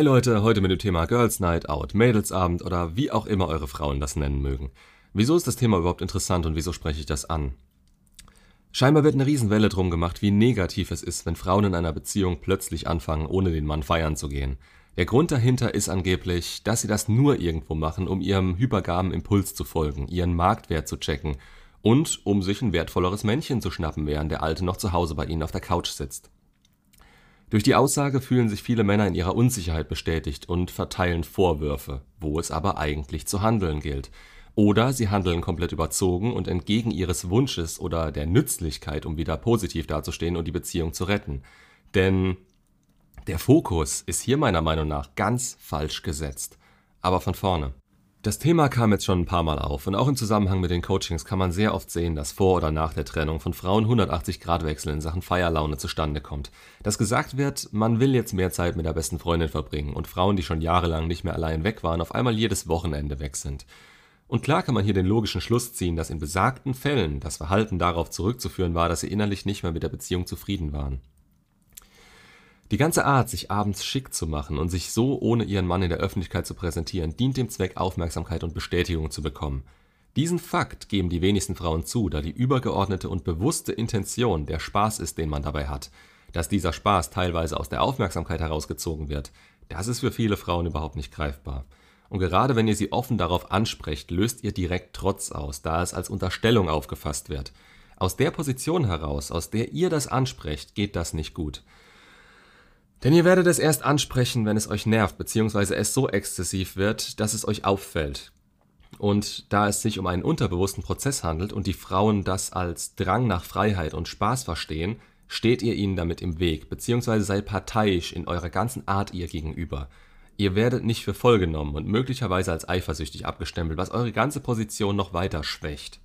Hey Leute, heute mit dem Thema Girls Night Out, Mädelsabend oder wie auch immer eure Frauen das nennen mögen. Wieso ist das Thema überhaupt interessant und wieso spreche ich das an? Scheinbar wird eine Riesenwelle drum gemacht, wie negativ es ist, wenn Frauen in einer Beziehung plötzlich anfangen, ohne den Mann feiern zu gehen. Der Grund dahinter ist angeblich, dass sie das nur irgendwo machen, um ihrem hypergamen Impuls zu folgen, ihren Marktwert zu checken und um sich ein wertvolleres Männchen zu schnappen, während der Alte noch zu Hause bei ihnen auf der Couch sitzt. Durch die Aussage fühlen sich viele Männer in ihrer Unsicherheit bestätigt und verteilen Vorwürfe, wo es aber eigentlich zu handeln gilt. Oder sie handeln komplett überzogen und entgegen ihres Wunsches oder der Nützlichkeit, um wieder positiv dazustehen und die Beziehung zu retten. Denn der Fokus ist hier meiner Meinung nach ganz falsch gesetzt. Aber von vorne. Das Thema kam jetzt schon ein paar Mal auf und auch im Zusammenhang mit den Coachings kann man sehr oft sehen, dass vor oder nach der Trennung von Frauen 180 Grad Wechsel in Sachen Feierlaune zustande kommt. Dass gesagt wird, man will jetzt mehr Zeit mit der besten Freundin verbringen und Frauen, die schon jahrelang nicht mehr allein weg waren, auf einmal jedes Wochenende weg sind. Und klar kann man hier den logischen Schluss ziehen, dass in besagten Fällen das Verhalten darauf zurückzuführen war, dass sie innerlich nicht mehr mit der Beziehung zufrieden waren. Die ganze Art, sich abends schick zu machen und sich so ohne ihren Mann in der Öffentlichkeit zu präsentieren, dient dem Zweck, Aufmerksamkeit und Bestätigung zu bekommen. Diesen Fakt geben die wenigsten Frauen zu, da die übergeordnete und bewusste Intention der Spaß ist, den man dabei hat. Dass dieser Spaß teilweise aus der Aufmerksamkeit herausgezogen wird, das ist für viele Frauen überhaupt nicht greifbar. Und gerade wenn ihr sie offen darauf ansprecht, löst ihr direkt Trotz aus, da es als Unterstellung aufgefasst wird. Aus der Position heraus, aus der ihr das ansprecht, geht das nicht gut. Denn ihr werdet es erst ansprechen, wenn es euch nervt, beziehungsweise es so exzessiv wird, dass es euch auffällt. Und da es sich um einen unterbewussten Prozess handelt und die Frauen das als Drang nach Freiheit und Spaß verstehen, steht ihr ihnen damit im Weg, beziehungsweise seid parteiisch in eurer ganzen Art ihr gegenüber. Ihr werdet nicht für voll genommen und möglicherweise als eifersüchtig abgestempelt, was eure ganze Position noch weiter schwächt.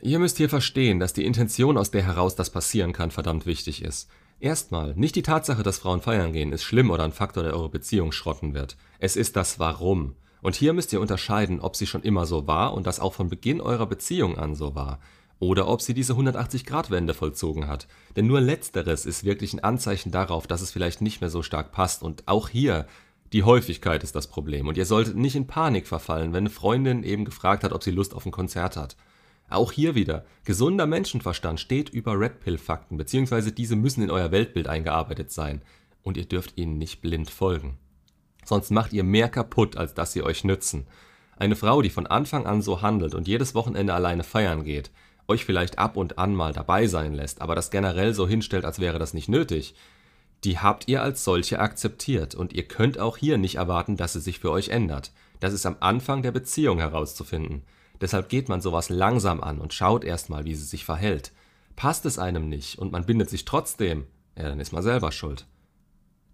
Ihr müsst hier verstehen, dass die Intention, aus der heraus das passieren kann, verdammt wichtig ist. Erstmal, nicht die Tatsache, dass Frauen feiern gehen, ist schlimm oder ein Faktor, der eure Beziehung schrotten wird. Es ist das Warum. Und hier müsst ihr unterscheiden, ob sie schon immer so war und das auch von Beginn eurer Beziehung an so war. Oder ob sie diese 180-Grad-Wende vollzogen hat. Denn nur letzteres ist wirklich ein Anzeichen darauf, dass es vielleicht nicht mehr so stark passt. Und auch hier, die Häufigkeit ist das Problem. Und ihr solltet nicht in Panik verfallen, wenn eine Freundin eben gefragt hat, ob sie Lust auf ein Konzert hat. Auch hier wieder, gesunder Menschenverstand steht über Red Pill-Fakten, beziehungsweise diese müssen in euer Weltbild eingearbeitet sein und ihr dürft ihnen nicht blind folgen. Sonst macht ihr mehr kaputt, als dass sie euch nützen. Eine Frau, die von Anfang an so handelt und jedes Wochenende alleine feiern geht, euch vielleicht ab und an mal dabei sein lässt, aber das generell so hinstellt, als wäre das nicht nötig, die habt ihr als solche akzeptiert und ihr könnt auch hier nicht erwarten, dass sie sich für euch ändert. Das ist am Anfang der Beziehung herauszufinden. Deshalb geht man sowas langsam an und schaut erstmal, wie sie sich verhält. Passt es einem nicht und man bindet sich trotzdem, ja, dann ist man selber schuld.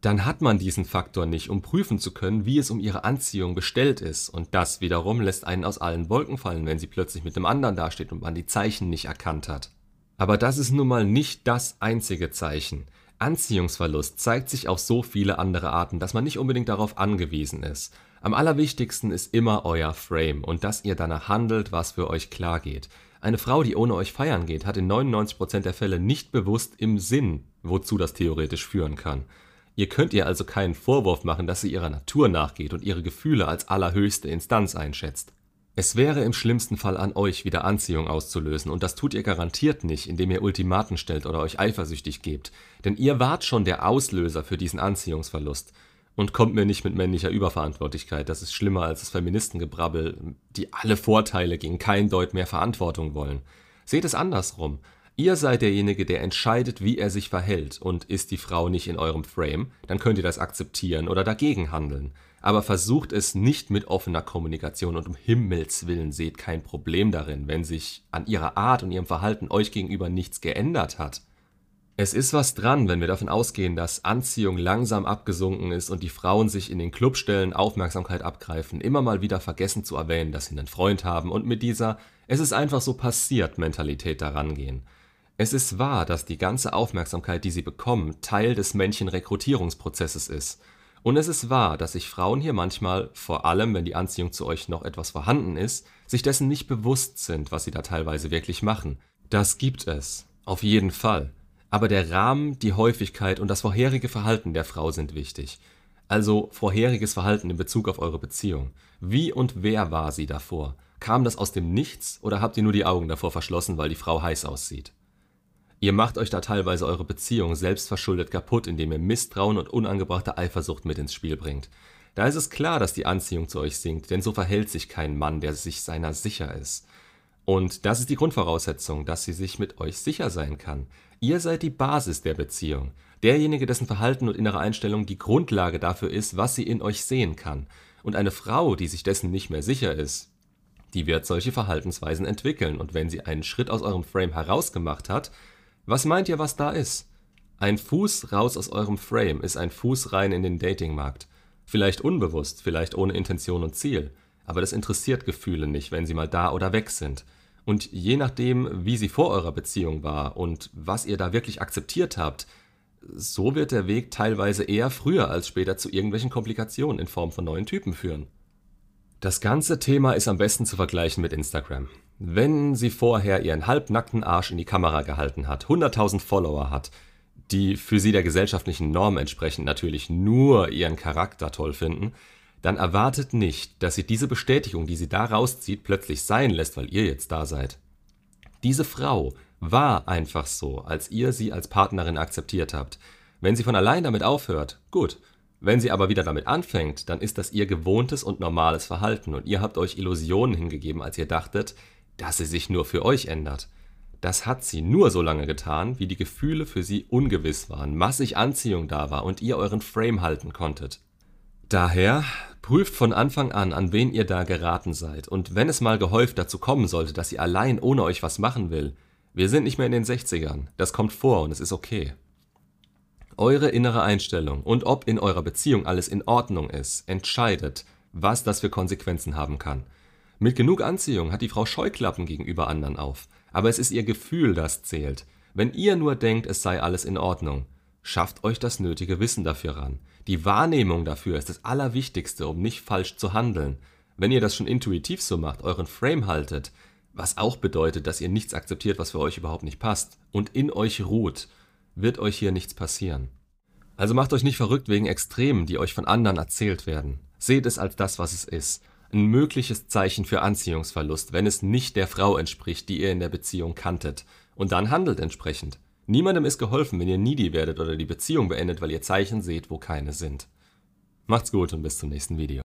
Dann hat man diesen Faktor nicht, um prüfen zu können, wie es um ihre Anziehung bestellt ist, und das wiederum lässt einen aus allen Wolken fallen, wenn sie plötzlich mit dem anderen dasteht und man die Zeichen nicht erkannt hat. Aber das ist nun mal nicht das einzige Zeichen. Anziehungsverlust zeigt sich auf so viele andere Arten, dass man nicht unbedingt darauf angewiesen ist. Am allerwichtigsten ist immer euer Frame und dass ihr danach handelt, was für euch klar geht. Eine Frau, die ohne euch feiern geht, hat in 99% der Fälle nicht bewusst im Sinn, wozu das theoretisch führen kann. Ihr könnt ihr also keinen Vorwurf machen, dass sie ihrer Natur nachgeht und ihre Gefühle als allerhöchste Instanz einschätzt. Es wäre im schlimmsten Fall an euch, wieder Anziehung auszulösen, und das tut ihr garantiert nicht, indem ihr Ultimaten stellt oder euch eifersüchtig gebt, denn ihr wart schon der Auslöser für diesen Anziehungsverlust. Und kommt mir nicht mit männlicher Überverantwortlichkeit. Das ist schlimmer als das Feministengebrabbel, die alle Vorteile gegen kein Deut mehr Verantwortung wollen. Seht es andersrum. Ihr seid derjenige, der entscheidet, wie er sich verhält. Und ist die Frau nicht in eurem Frame, dann könnt ihr das akzeptieren oder dagegen handeln. Aber versucht es nicht mit offener Kommunikation und um Himmels Willen seht kein Problem darin, wenn sich an ihrer Art und ihrem Verhalten euch gegenüber nichts geändert hat. Es ist was dran, wenn wir davon ausgehen, dass Anziehung langsam abgesunken ist und die Frauen sich in den Clubstellen Aufmerksamkeit abgreifen, immer mal wieder vergessen zu erwähnen, dass sie einen Freund haben und mit dieser Es ist einfach so passiert Mentalität daran gehen. Es ist wahr, dass die ganze Aufmerksamkeit, die sie bekommen, Teil des Männchen-Rekrutierungsprozesses ist. Und es ist wahr, dass sich Frauen hier manchmal, vor allem wenn die Anziehung zu euch noch etwas vorhanden ist, sich dessen nicht bewusst sind, was sie da teilweise wirklich machen. Das gibt es. Auf jeden Fall. Aber der Rahmen, die Häufigkeit und das vorherige Verhalten der Frau sind wichtig. Also vorheriges Verhalten in Bezug auf eure Beziehung. Wie und wer war sie davor? Kam das aus dem Nichts oder habt ihr nur die Augen davor verschlossen, weil die Frau heiß aussieht? Ihr macht euch da teilweise eure Beziehung selbstverschuldet kaputt, indem ihr Misstrauen und unangebrachte Eifersucht mit ins Spiel bringt. Da ist es klar, dass die Anziehung zu euch sinkt, denn so verhält sich kein Mann, der sich seiner sicher ist. Und das ist die Grundvoraussetzung, dass sie sich mit euch sicher sein kann. Ihr seid die Basis der Beziehung. Derjenige, dessen Verhalten und innere Einstellung die Grundlage dafür ist, was sie in euch sehen kann. Und eine Frau, die sich dessen nicht mehr sicher ist, die wird solche Verhaltensweisen entwickeln. Und wenn sie einen Schritt aus eurem Frame herausgemacht hat, was meint ihr, was da ist? Ein Fuß raus aus eurem Frame ist ein Fuß rein in den Datingmarkt. Vielleicht unbewusst, vielleicht ohne Intention und Ziel aber das interessiert Gefühle nicht, wenn sie mal da oder weg sind. Und je nachdem, wie sie vor eurer Beziehung war und was ihr da wirklich akzeptiert habt, so wird der Weg teilweise eher früher als später zu irgendwelchen Komplikationen in Form von neuen Typen führen. Das ganze Thema ist am besten zu vergleichen mit Instagram. Wenn sie vorher ihren halbnackten Arsch in die Kamera gehalten hat, 100.000 Follower hat, die für sie der gesellschaftlichen Norm entsprechend natürlich nur ihren Charakter toll finden, dann erwartet nicht, dass sie diese Bestätigung, die sie da rauszieht, plötzlich sein lässt, weil ihr jetzt da seid. Diese Frau war einfach so, als ihr sie als Partnerin akzeptiert habt. Wenn sie von allein damit aufhört, gut. Wenn sie aber wieder damit anfängt, dann ist das ihr gewohntes und normales Verhalten und ihr habt euch Illusionen hingegeben, als ihr dachtet, dass sie sich nur für euch ändert. Das hat sie nur so lange getan, wie die Gefühle für sie ungewiss waren, massig Anziehung da war und ihr euren Frame halten konntet. Daher prüft von Anfang an, an wen ihr da geraten seid. Und wenn es mal gehäuft dazu kommen sollte, dass sie allein ohne euch was machen will, wir sind nicht mehr in den 60ern. Das kommt vor und es ist okay. Eure innere Einstellung und ob in eurer Beziehung alles in Ordnung ist, entscheidet, was das für Konsequenzen haben kann. Mit genug Anziehung hat die Frau Scheuklappen gegenüber anderen auf. Aber es ist ihr Gefühl, das zählt. Wenn ihr nur denkt, es sei alles in Ordnung, schafft euch das nötige Wissen dafür ran. Die Wahrnehmung dafür ist das Allerwichtigste, um nicht falsch zu handeln. Wenn ihr das schon intuitiv so macht, euren Frame haltet, was auch bedeutet, dass ihr nichts akzeptiert, was für euch überhaupt nicht passt, und in euch ruht, wird euch hier nichts passieren. Also macht euch nicht verrückt wegen Extremen, die euch von anderen erzählt werden. Seht es als das, was es ist. Ein mögliches Zeichen für Anziehungsverlust, wenn es nicht der Frau entspricht, die ihr in der Beziehung kanntet. Und dann handelt entsprechend. Niemandem ist geholfen, wenn ihr needy werdet oder die Beziehung beendet, weil ihr Zeichen seht, wo keine sind. Macht's gut und bis zum nächsten Video.